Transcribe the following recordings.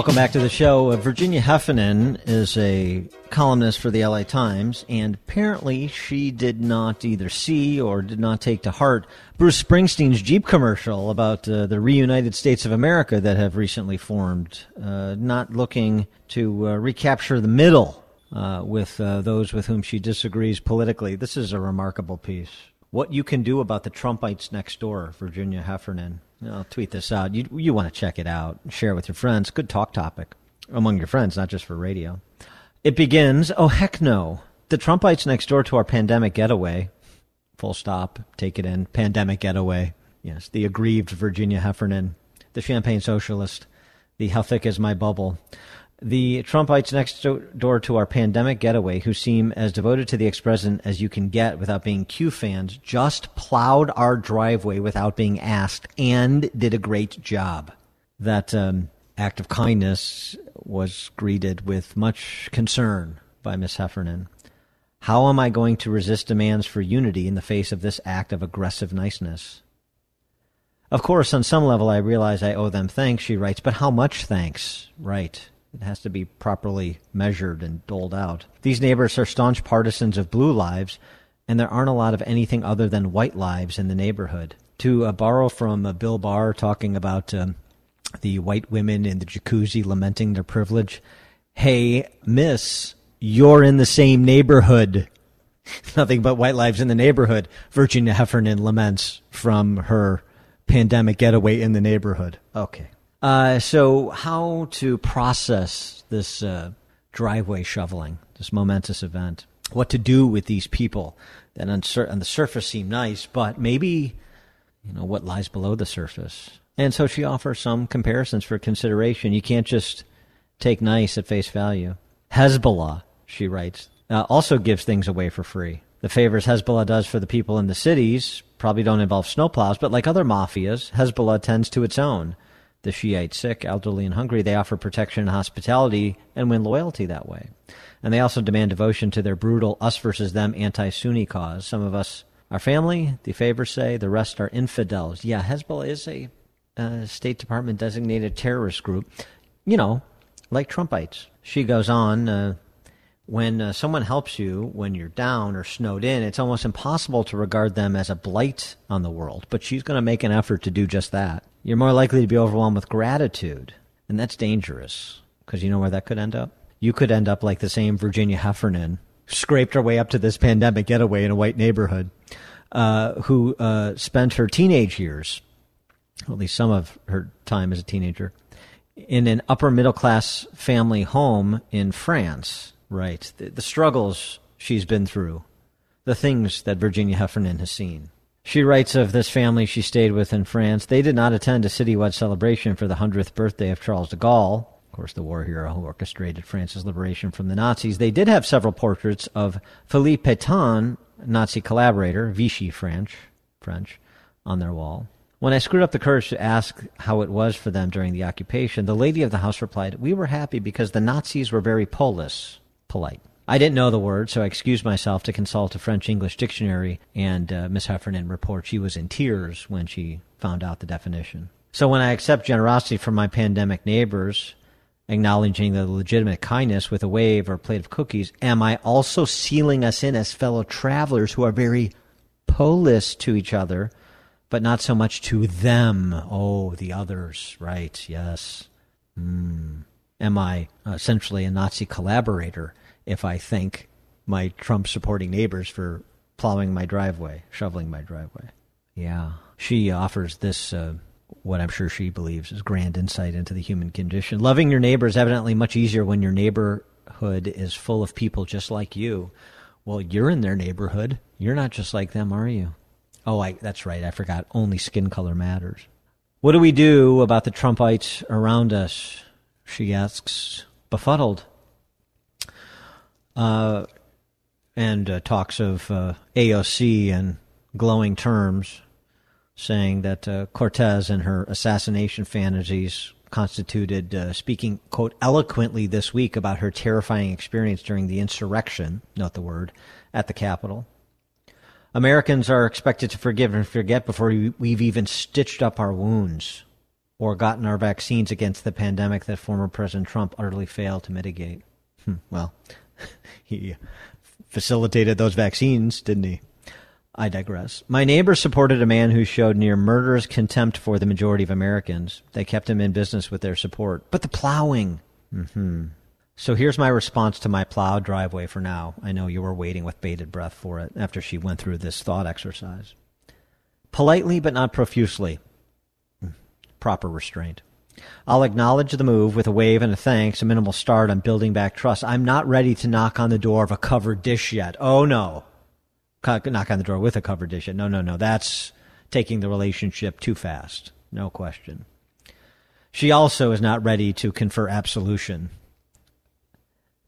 Welcome back to the show. Uh, Virginia Heffernan is a columnist for the LA Times, and apparently she did not either see or did not take to heart Bruce Springsteen's Jeep commercial about uh, the reunited states of America that have recently formed, uh, not looking to uh, recapture the middle uh, with uh, those with whom she disagrees politically. This is a remarkable piece. What you can do about the Trumpites next door, Virginia Heffernan. I'll tweet this out. You you want to check it out, share it with your friends. Good talk topic among your friends, not just for radio. It begins. Oh heck no! The Trumpites next door to our pandemic getaway. Full stop. Take it in. Pandemic getaway. Yes, the aggrieved Virginia Heffernan, the champagne socialist, the how thick is my bubble the Trumpites next door to our pandemic getaway, who seem as devoted to the ex president as you can get without being Q fans, just plowed our driveway without being asked and did a great job. That um, act of kindness was greeted with much concern by Miss Heffernan. How am I going to resist demands for unity in the face of this act of aggressive niceness? Of course, on some level, I realize I owe them thanks, she writes, but how much thanks? Right. It has to be properly measured and doled out. These neighbors are staunch partisans of blue lives, and there aren't a lot of anything other than white lives in the neighborhood. To uh, borrow from uh, Bill Burr talking about um, the white women in the jacuzzi lamenting their privilege, hey, miss, you're in the same neighborhood. Nothing but white lives in the neighborhood. Virginia Heffernan laments from her pandemic getaway in the neighborhood. Okay. Uh, so, how to process this uh, driveway shoveling, this momentous event? What to do with these people that on, sur- on the surface seem nice, but maybe you know what lies below the surface. And so she offers some comparisons for consideration. You can't just take nice at face value. Hezbollah, she writes, uh, also gives things away for free. The favors Hezbollah does for the people in the cities probably don't involve snowplows, but like other mafias, Hezbollah tends to its own the Shiite sick, elderly, and hungry. They offer protection and hospitality and win loyalty that way. And they also demand devotion to their brutal us versus them anti Sunni cause. Some of us are family, the favors say, the rest are infidels. Yeah, Hezbollah is a uh, State Department designated terrorist group, you know, like Trumpites. She goes on. Uh, when uh, someone helps you when you're down or snowed in, it's almost impossible to regard them as a blight on the world. But she's going to make an effort to do just that you're more likely to be overwhelmed with gratitude. And that's dangerous because you know where that could end up? You could end up like the same Virginia Heffernan, scraped her way up to this pandemic getaway in a white neighborhood, uh, who uh, spent her teenage years, at least some of her time as a teenager, in an upper middle class family home in France. Right. The, the struggles she's been through, the things that Virginia Heffernan has seen. She writes of this family she stayed with in France. They did not attend a citywide celebration for the 100th birthday of Charles de Gaulle, of course, the war hero who orchestrated France's liberation from the Nazis. They did have several portraits of Philippe Pétain, Nazi collaborator, Vichy French, French, on their wall. When I screwed up the courage to ask how it was for them during the occupation, the lady of the house replied, We were happy because the Nazis were very polis, polite. I didn't know the word, so I excused myself to consult a French English dictionary, and uh, Miss Heffernan reports she was in tears when she found out the definition. So when I accept generosity from my pandemic neighbors, acknowledging the legitimate kindness with a wave or a plate of cookies, am I also sealing us in as fellow travelers who are very polis to each other, but not so much to them? Oh, the others, right, yes. Mm. Am I essentially a Nazi collaborator? If I thank my Trump supporting neighbors for plowing my driveway, shoveling my driveway. Yeah. She offers this, uh, what I'm sure she believes is grand insight into the human condition. Loving your neighbor is evidently much easier when your neighborhood is full of people just like you. Well, you're in their neighborhood. You're not just like them, are you? Oh, I, that's right. I forgot. Only skin color matters. What do we do about the Trumpites around us? She asks, befuddled. Uh, and uh, talks of uh, AOC in glowing terms, saying that uh, Cortez and her assassination fantasies constituted uh, speaking, quote, eloquently this week about her terrifying experience during the insurrection, note the word, at the Capitol. Americans are expected to forgive and forget before we've even stitched up our wounds or gotten our vaccines against the pandemic that former President Trump utterly failed to mitigate. Hmm, well, he facilitated those vaccines, didn't he? I digress. My neighbor supported a man who showed near murderous contempt for the majority of Americans. They kept him in business with their support. But the plowing. Mm-hmm. So here's my response to my plowed driveway for now. I know you were waiting with bated breath for it after she went through this thought exercise. Politely, but not profusely. Hmm. Proper restraint. I'll acknowledge the move with a wave and a thanks, a minimal start on building back trust. I'm not ready to knock on the door of a covered dish yet. Oh no knock on the door with a covered dish. Yet. No, no, no. That's taking the relationship too fast. No question. She also is not ready to confer absolution.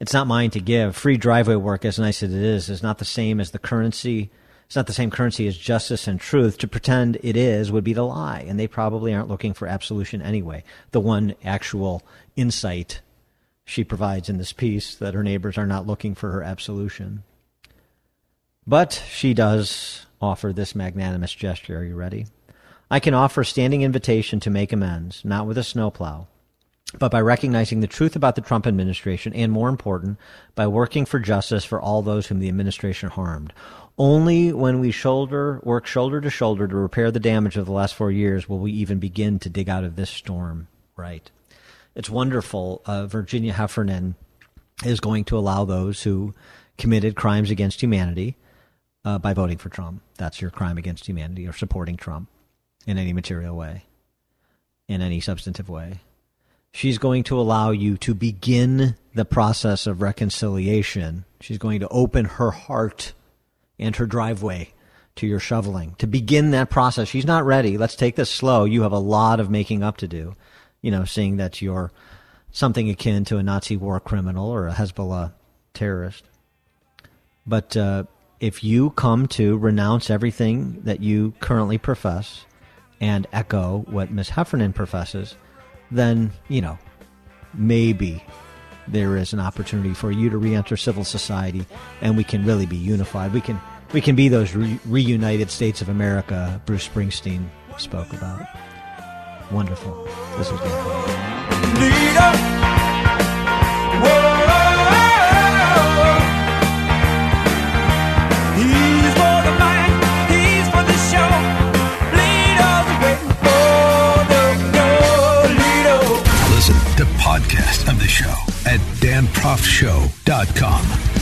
It's not mine to give. Free driveway work, as nice as it is, is not the same as the currency. It's not the same currency as justice and truth. To pretend it is would be to lie, and they probably aren't looking for absolution anyway. The one actual insight she provides in this piece that her neighbors are not looking for her absolution. But she does offer this magnanimous gesture. Are you ready? I can offer standing invitation to make amends, not with a snowplow, but by recognizing the truth about the Trump administration, and more important, by working for justice for all those whom the administration harmed. Only when we shoulder, work shoulder to shoulder to repair the damage of the last four years will we even begin to dig out of this storm. Right. It's wonderful. Uh, Virginia Heffernan is going to allow those who committed crimes against humanity uh, by voting for Trump. That's your crime against humanity or supporting Trump in any material way, in any substantive way. She's going to allow you to begin the process of reconciliation. She's going to open her heart and her driveway to your shoveling to begin that process. She's not ready. Let's take this slow. You have a lot of making up to do. You know, seeing that you're something akin to a Nazi war criminal or a Hezbollah terrorist. But uh, if you come to renounce everything that you currently profess and echo what Miss Heffernan professes, then, you know, maybe there is an opportunity for you to re-enter civil society and we can really be unified. We can we can be those re- reunited states of America Bruce Springsteen spoke about. Wonderful. This was good. Podcast